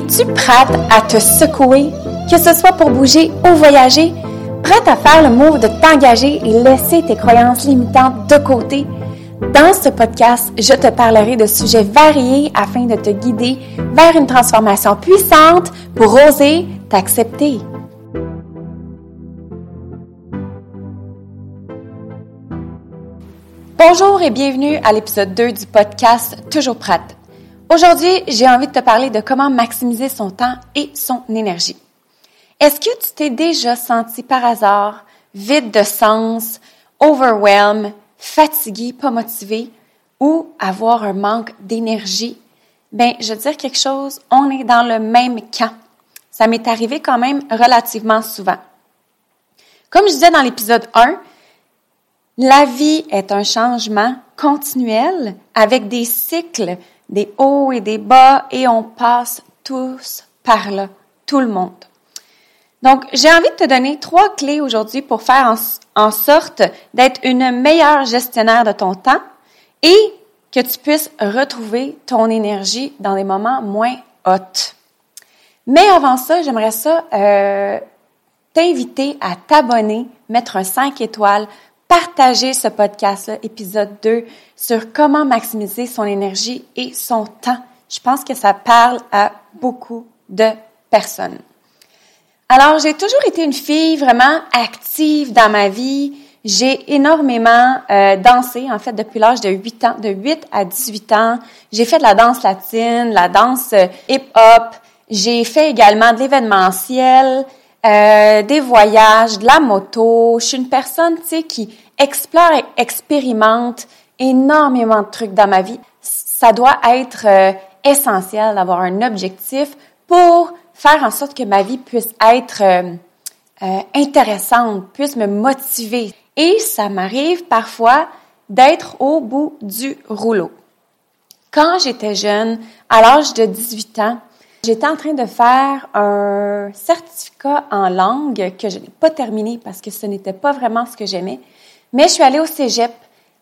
Es-tu prête à te secouer, que ce soit pour bouger ou voyager? Prête à faire le move de t'engager et laisser tes croyances limitantes de côté? Dans ce podcast, je te parlerai de sujets variés afin de te guider vers une transformation puissante pour oser t'accepter. Bonjour et bienvenue à l'épisode 2 du podcast Toujours prête. Aujourd'hui, j'ai envie de te parler de comment maximiser son temps et son énergie. Est-ce que tu t'es déjà senti par hasard vide de sens, overwhelmed, fatigué, pas motivé ou avoir un manque d'énergie? Ben, je veux dire quelque chose, on est dans le même camp. Ça m'est arrivé quand même relativement souvent. Comme je disais dans l'épisode 1, la vie est un changement continuel avec des cycles des hauts et des bas, et on passe tous par là, tout le monde. Donc, j'ai envie de te donner trois clés aujourd'hui pour faire en, sorte d'être une meilleure gestionnaire de ton temps et que tu puisses retrouver ton énergie dans des moments moins hauts. Mais avant ça, j'aimerais ça euh, t'inviter à t'abonner, mettre un 5 étoiles, partager ce podcast-là, épisode 2, sur comment maximiser son énergie et son temps. Je pense que ça parle à beaucoup de personnes. Alors, j'ai toujours été une fille vraiment active dans ma vie. J'ai énormément euh, dansé, en fait, depuis l'âge de 8 ans, de 8 à 18 ans. J'ai fait de la danse latine, la danse euh, hip-hop. J'ai fait également de l'événementiel. Euh, des voyages, de la moto. Je suis une personne, tu sais, qui explore et expérimente énormément de trucs dans ma vie. Ça doit être euh, essentiel d'avoir un objectif pour faire en sorte que ma vie puisse être euh, intéressante, puisse me motiver. Et ça m'arrive parfois d'être au bout du rouleau. Quand j'étais jeune, à l'âge de 18 ans, J'étais en train de faire un certificat en langue que je n'ai pas terminé parce que ce n'était pas vraiment ce que j'aimais. Mais je suis allée au cégep.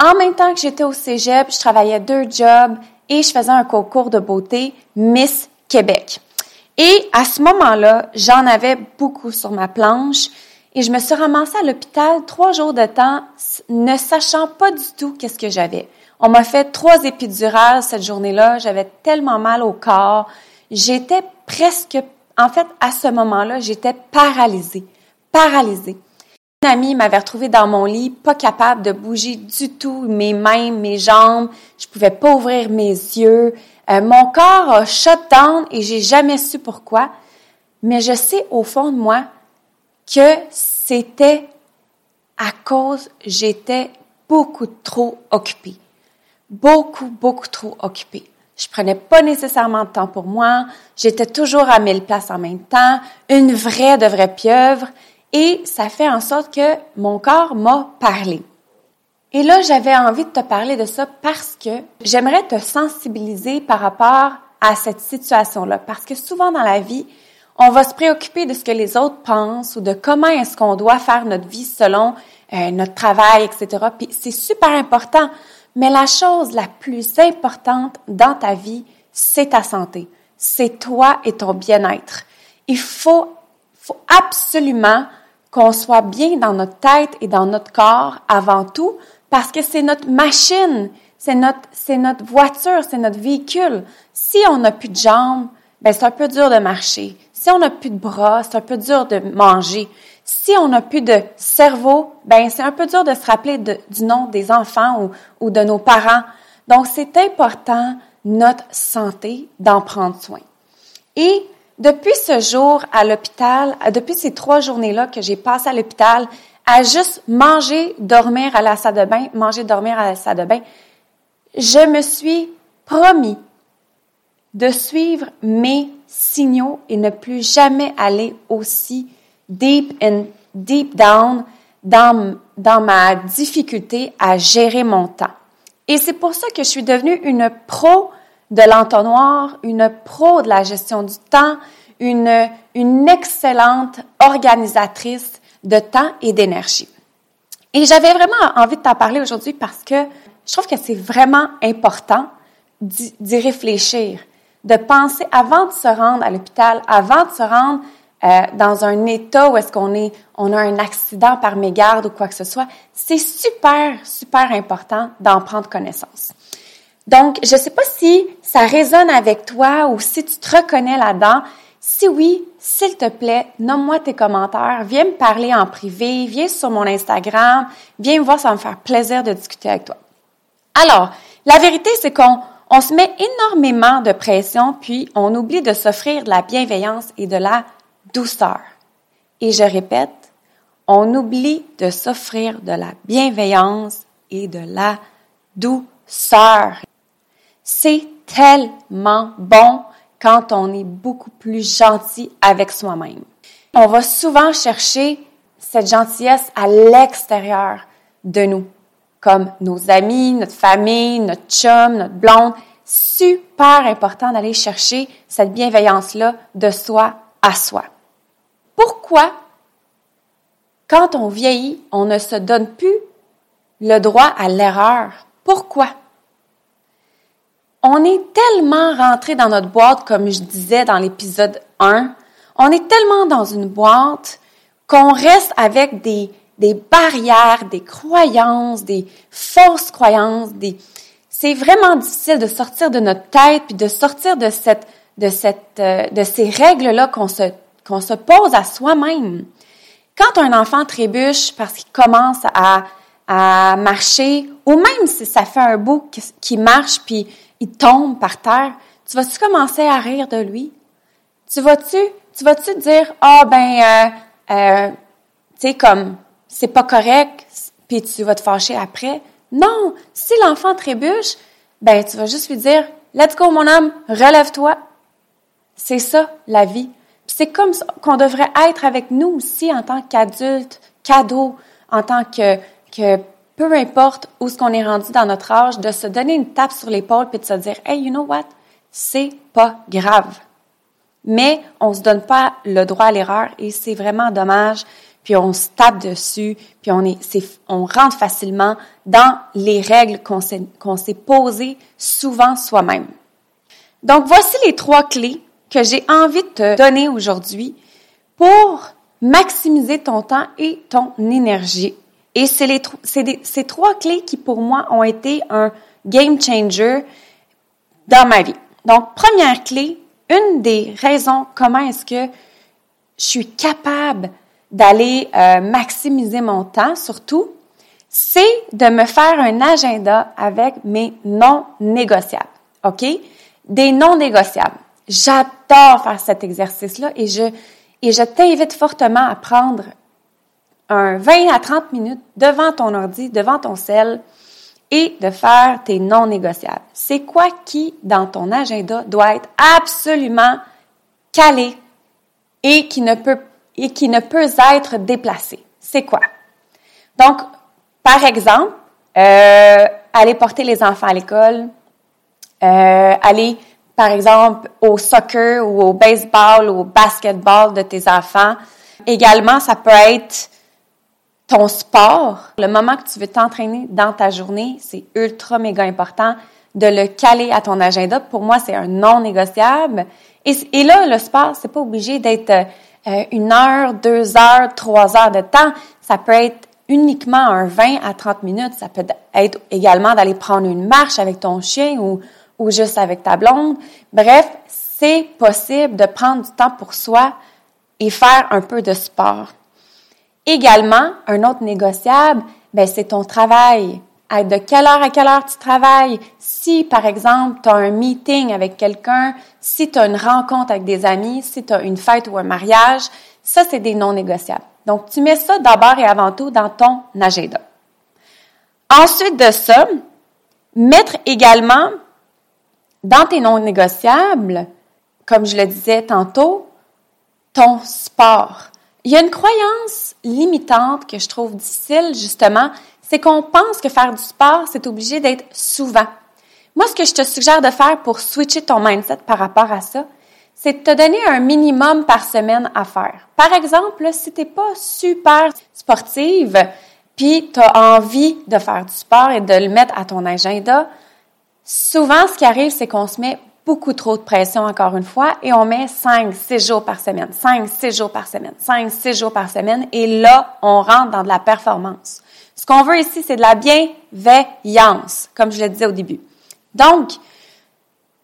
En même temps que j'étais au cégep, je travaillais deux jobs et je faisais un concours de beauté Miss Québec. Et à ce moment-là, j'en avais beaucoup sur ma planche et je me suis ramassée à l'hôpital trois jours de temps, ne sachant pas du tout qu'est-ce que j'avais. On m'a fait trois épidurales cette journée-là. J'avais tellement mal au corps j'étais presque, en fait, à ce moment-là, j'étais paralysée, paralysée. Une amie m'avait retrouvée dans mon lit, pas capable de bouger du tout mes mains, mes jambes. Je pouvais pas ouvrir mes yeux. Euh, mon corps a shut down et j'ai jamais su pourquoi. Mais je sais au fond de moi que c'était à cause j'étais beaucoup trop occupée. Beaucoup, beaucoup trop occupée. Je prenais pas nécessairement de temps pour moi. J'étais toujours à mille places en même temps, une vraie de vraie pieuvre. Et ça fait en sorte que mon corps m'a parlé. Et là, j'avais envie de te parler de ça parce que j'aimerais te sensibiliser par rapport à cette situation-là. Parce que souvent dans la vie, on va se préoccuper de ce que les autres pensent ou de comment est-ce qu'on doit faire notre vie selon euh, notre travail, etc. Puis c'est super important. Mais la chose la plus importante dans ta vie, c'est ta santé. C'est toi et ton bien-être. Il faut, absolument qu'on soit bien dans notre tête et dans notre corps avant tout, parce que c'est notre machine, c'est notre, c'est notre voiture, c'est notre véhicule. Si on n'a plus de jambes, ben c'est un peu dur de marcher. Si on n'a plus de bras, c'est un peu dur de manger. Si on n'a plus de cerveau, ben c'est un peu dur de se rappeler du nom des enfants ou, ou de nos parents. Donc, c'est important, notre santé, d'en prendre soin. Et depuis ce jour à l'hôpital, depuis ces trois journées-là que j'ai passées à l'hôpital, à juste manger, dormir à la salle de bain, manger, dormir à la salle de bain, je me suis promis de suivre mes signaux et ne plus jamais aller aussi deep and deep down dans, dans ma difficulté à gérer mon temps. Et c'est pour ça que je suis devenue une pro de l'entonnoir, une pro de la gestion du temps, une, une excellente organisatrice de temps et d'énergie. Et j'avais vraiment envie de t'en parler aujourd'hui parce que je trouve que c'est vraiment important d'y réfléchir de penser avant de se rendre à l'hôpital, avant de se rendre euh, dans un état où est-ce qu'on est, on a un accident par mégarde ou quoi que ce soit, c'est super, super important d'en prendre connaissance. Donc, je ne sais pas si ça résonne avec toi ou si tu te reconnais là-dedans. Si oui, s'il te plaît, nomme-moi tes commentaires, viens me parler en privé, viens sur mon Instagram, viens me voir, ça va me faire plaisir de discuter avec toi. Alors, la vérité, c'est qu'on on se met énormément de pression, puis on oublie de s'offrir de la bienveillance et de la douceur. Et je répète, on oublie de s'offrir de la bienveillance et de la douceur. C'est tellement bon quand on est beaucoup plus gentil avec soi-même. On va souvent chercher cette gentillesse à l'extérieur de nous, comme nos amis, notre famille, notre chum, notre blonde. Super important d'aller chercher cette bienveillance-là de soi à soi. Pourquoi, quand on vieillit, on ne se donne plus le droit à l'erreur? Pourquoi? On est tellement rentré dans notre boîte, comme je disais dans l'épisode 1, on est tellement dans une boîte qu'on reste avec des, barrières, des croyances, des fausses croyances. C'est vraiment difficile de sortir de notre tête puis de sortir de euh, de ces règles-là qu'on se qu'on se pose à soi-même. Quand un enfant trébuche parce qu'il commence à, à marcher, ou même si ça fait un bout qu'il marche puis il tombe par terre, tu vas-tu commencer à rire de lui? Tu vas-tu, tu vas-tu dire, ah ben, euh, euh, tu sais, comme, c'est pas correct, puis tu vas te fâcher après? Non! Si l'enfant trébuche, ben, tu vas juste lui dire, let's go, mon homme, relève-toi. C'est ça, la vie. C'est comme qu'on devrait être avec nous aussi en tant qu'adulte, cadeau, en tant que, que peu importe où ce qu'on est rendu dans notre âge, de se donner une tape sur l'épaule puis de se dire, hey, you know what? C'est pas grave. Mais on se donne pas le droit à l'erreur et c'est vraiment dommage. Puis on se tape dessus, puis on est, on rentre facilement dans les règles qu'on s'est, qu'on s'est posées souvent soi-même. Donc voici les trois clés que j'ai envie de te donner aujourd'hui pour maximiser ton temps et ton énergie. Et c'est ces trois clés qui pour moi ont été un game changer dans ma vie. Donc première clé, une des raisons comment est-ce que je suis capable d'aller euh, maximiser mon temps surtout, c'est de me faire un agenda avec mes non négociables. OK? Des non négociables. J'adore faire cet exercice-là et je, et je t'invite fortement à prendre un 20 à 30 minutes devant ton ordi, devant ton cell et de faire tes non négociables. C'est quoi qui, dans ton agenda, doit être absolument calé et qui ne peut, et qui ne peut être déplacé? C'est quoi? Donc, par exemple, euh, aller porter les enfants à l'école, euh, aller par exemple, au soccer ou au baseball ou au basketball de tes enfants. Également, ça peut être ton sport. Le moment que tu veux t'entraîner dans ta journée, c'est ultra méga important de le caler à ton agenda. Pour moi, c'est un non négociable. Et, là, le sport, c'est pas obligé d'être euh, une heure, deux heures, trois heures de temps. Ça peut être uniquement un 20 à 30 minutes. Ça peut être également d'aller prendre une marche avec ton chien ou, ou juste avec ta blonde. Bref, c'est possible de prendre du temps pour soi et faire un peu de sport. Également, un autre négociable, ben, c'est ton travail. De quelle heure à quelle heure tu travailles? Si, par exemple, tu as un meeting avec quelqu'un, si tu as une rencontre avec des amis, si tu as une fête ou un mariage, ça, c'est des non négociables. Donc, tu mets ça d'abord et avant tout dans ton agenda. Ensuite de ça, mettre également dans tes non négociables, comme je le disais tantôt, ton sport. Il y a une croyance limitante que je trouve difficile, justement, c'est qu'on pense que faire du sport, c'est obligé d'être souvent. Moi, ce que je te suggère de faire pour switcher ton mindset par rapport à ça, c'est de te donner un minimum par semaine à faire. Par exemple, si tu n'es pas super sportive, puis tu envie de faire du sport et de le mettre à ton agenda, souvent, ce qui arrive, c'est qu'on se met beaucoup trop de pression encore une fois et on met 5, 6 jours par semaine, 5, 6 jours par semaine, 5, 6 jours par semaine et là, on rentre dans de la performance. Ce qu'on veut ici, c'est de la bienveillance, comme je le disais au début. Donc,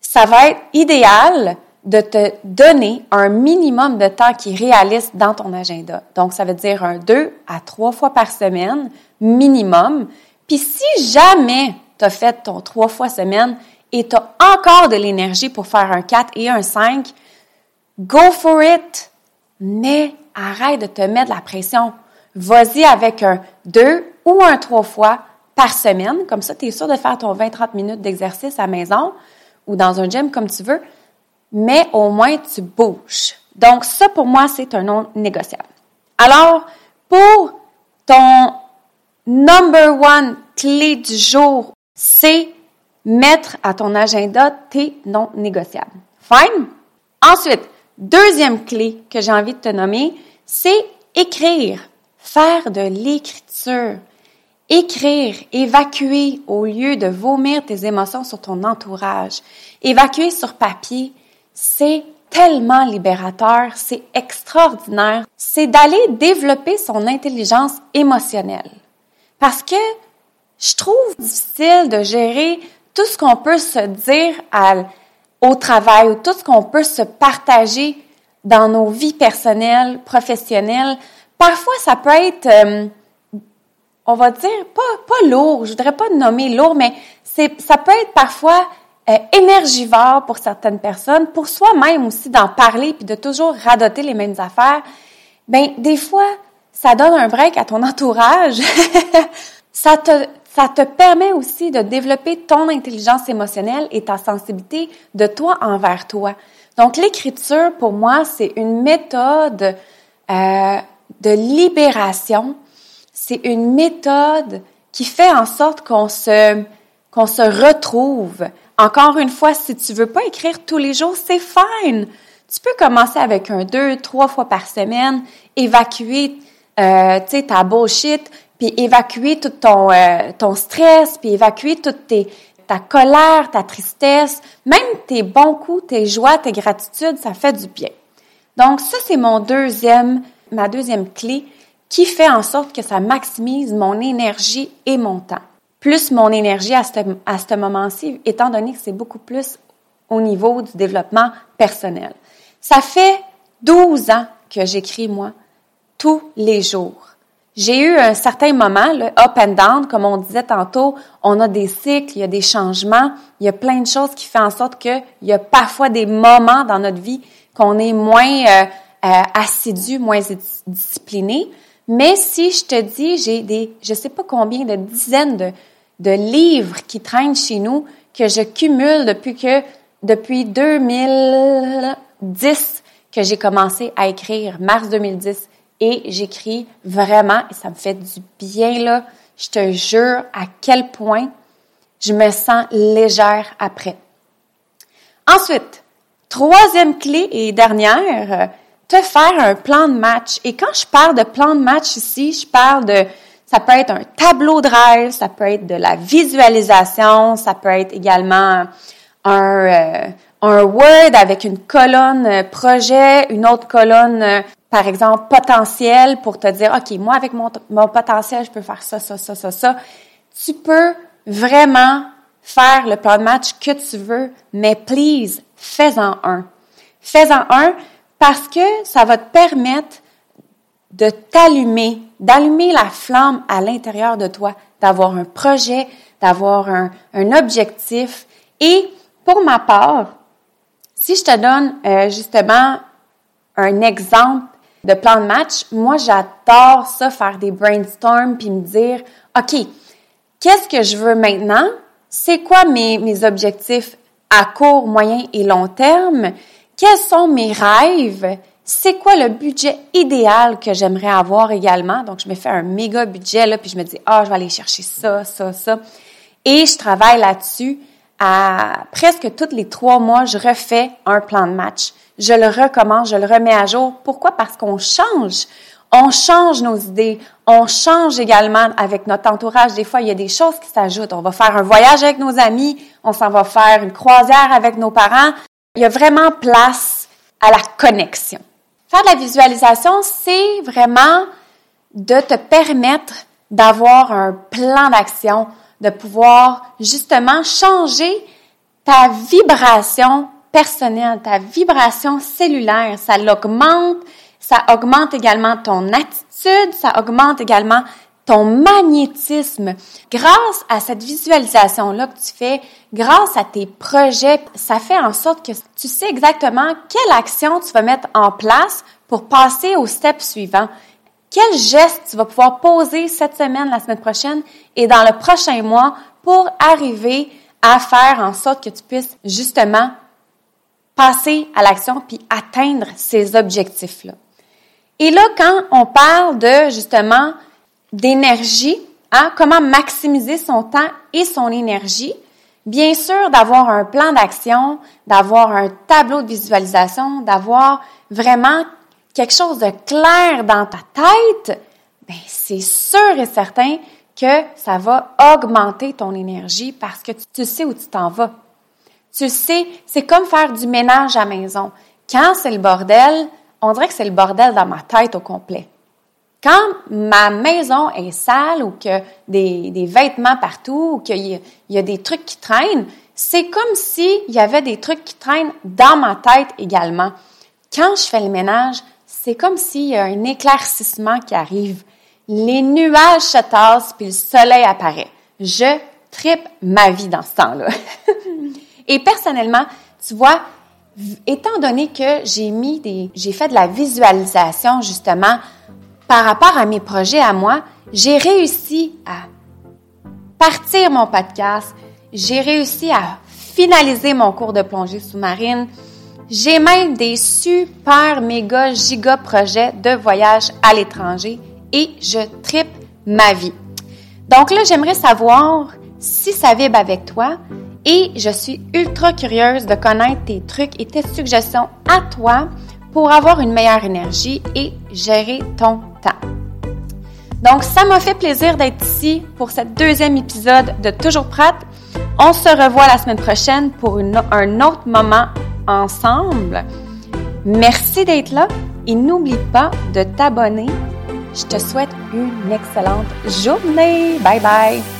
ça va être idéal de te donner un minimum de temps qui est réaliste dans ton agenda. Donc, ça veut dire un deux à trois fois par semaine, minimum. Puis si jamais tu as fait ton trois fois semaine et tu as encore de l'énergie pour faire un 4 et un 5, go for it. Mais arrête de te mettre la pression. Vas-y avec un 2 ou un 3 fois par semaine. Comme ça, tu es sûr de faire ton 20-30 minutes d'exercice à maison ou dans un gym comme tu veux. Mais au moins, tu bouges. Donc, ça, pour moi, c'est un non négociable. Alors, pour ton number one clé du jour, c'est mettre à ton agenda tes non négociables. Fine? Ensuite, deuxième clé que j'ai envie de te nommer, c'est écrire, faire de l'écriture. Écrire, évacuer au lieu de vomir tes émotions sur ton entourage. Évacuer sur papier, c'est tellement libérateur, c'est extraordinaire. C'est d'aller développer son intelligence émotionnelle. Parce que je trouve difficile de gérer tout ce qu'on peut se dire au travail ou tout ce qu'on peut se partager dans nos vies personnelles, professionnelles. Parfois, ça peut être, euh, on va dire, pas, pas lourd, je voudrais pas nommer lourd, mais c'est, ça peut être parfois euh, énergivore pour certaines personnes, pour soi-même aussi d'en parler puis de toujours radoter les mêmes affaires. Ben, des fois, ça donne un break à ton entourage. ça te, ça te permet aussi de développer ton intelligence émotionnelle et ta sensibilité de toi envers toi. Donc, l'écriture, pour moi, c'est une méthode euh, de libération. C'est une méthode qui fait en sorte qu'on se, se retrouve. Encore une fois, si tu veux pas écrire tous les jours, c'est fine. Tu peux commencer avec un deux, trois fois par semaine, évacuer euh, ta bullshit, puis évacuer tout ton, euh, ton stress, puis évacuer toute tes, ta colère, ta tristesse, même tes bons coups, tes joies, tes gratitudes, ça fait du bien. Donc ça, c'est mon deuxième, ma deuxième clé qui fait en sorte que ça maximise mon énergie et mon temps. Plus mon énergie à ce, à ce moment-ci, étant donné que c'est beaucoup plus au niveau du développement personnel. Ça fait 12 ans que j'écris, moi, tous les jours. J'ai eu un certain moment, le up and down, comme on disait tantôt, on a des cycles, il y a des changements, il y a plein de choses qui font en sorte qu'il y a parfois des moments dans notre vie qu'on est moins euh, euh, assidu, moins discipliné. Mais si je te dis, j'ai des, je sais pas combien de dizaines de livres qui traînent chez nous que je cumule depuis que, depuis 2010 que j'ai commencé à écrire, mars 2010 et j'écris vraiment et ça me fait du bien là. Je te jure à quel point je me sens légère après. Ensuite, troisième clé et dernière, te faire un plan de match. Et quand je parle de plan de match ici, je parle de, ça peut être un tableau de rêve, ça peut être de la visualisation, ça peut être également un, euh, un Word avec une colonne projet, une autre colonne par exemple, potentiel pour te dire, OK, moi, avec mon, mon potentiel, je peux faire ça, ça, ça, ça, ça. Tu peux vraiment faire le plan de match que tu veux, mais please, fais-en un. Fais-en un parce que ça va te permettre de t'allumer, d'allumer la flamme à l'intérieur de toi, d'avoir un projet, d'avoir un, un, objectif. Et pour ma part, si je te donne euh, justement un exemple de plan de match, moi, j'adore ça, faire des brainstorms puis me dire, OK, qu'est-ce que je veux maintenant? C'est quoi mes, mes objectifs à court, moyen et long terme? Quels sont mes rêves? C'est quoi le budget idéal que j'aimerais avoir également? Donc, je me fais un méga budget, là, puis je me dis, ah, je vais aller chercher ça, ça, ça. Et je travaille là-dessus. À presque tous les trois mois, je refais un plan de match je le recommence, je le remets à jour. Pourquoi? Parce qu'on change. On change nos idées. On change également avec notre entourage. Des fois, il y a des choses qui s'ajoutent. On va faire un voyage avec nos amis. On s'en va faire une croisière avec nos parents. Il y a vraiment place à la connexion. Faire de la visualisation, c'est vraiment de te permettre d'avoir un plan d'action, de pouvoir justement changer ta vibration personnelle, ta vibration cellulaire. Ça l'augmente, ça augmente également ton attitude, ça augmente également ton magnétisme. Grâce à cette visualisation-là que tu fais, grâce à tes projets, ça fait en sorte que tu sais exactement quelle action tu vas mettre en place pour passer au step suivant. Quel geste tu vas pouvoir poser cette semaine, la semaine prochaine et dans le prochain mois pour arriver à faire en sorte que tu puisses justement passer à l'action puis atteindre ces objectifs-là? Et là, quand on parle de justement d'énergie, hein, comment maximiser son temps et son énergie, bien sûr d'avoir un plan d'action, d'avoir un tableau de visualisation, d'avoir vraiment quelque chose de clair dans ta tête, ben c'est sûr et certain que ça va augmenter ton énergie parce que tu, sais où tu t'en vas. Tu sais, c'est comme faire du ménage à maison. Quand c'est le bordel, on dirait que c'est le bordel dans ma tête au complet. Quand ma maison est sale ou que des, des vêtements partout ou qu'il y, y, a des trucs qui traînent, c'est comme s'il y avait des trucs qui traînent dans ma tête également. Quand je fais le ménage, c'est comme s'il y a un éclaircissement qui arrive. Les nuages se tassent, puis le soleil apparaît. Je tripe ma vie dans ce temps-là. Et personnellement, tu vois, étant donné que j'ai mis des, j'ai fait de la visualisation justement par rapport à mes projets à moi, j'ai réussi à partir mon podcast, j'ai réussi à finaliser mon cours de plongée sous-marine, j'ai même des super méga giga projets de voyage à l'étranger et je tripe ma vie. Donc là, j'aimerais savoir si ça vibre avec toi et je suis ultra curieuse de connaître tes trucs et tes suggestions à toi pour avoir une meilleure énergie et gérer ton temps. Donc, ça m'a fait plaisir d'être ici pour ce deuxième épisode de Toujours Prête. On se revoit la semaine prochaine pour un autre moment ensemble. Merci d'être là et n'oublie pas de t'abonner. Je te souhaite une excellente journée. Bye bye.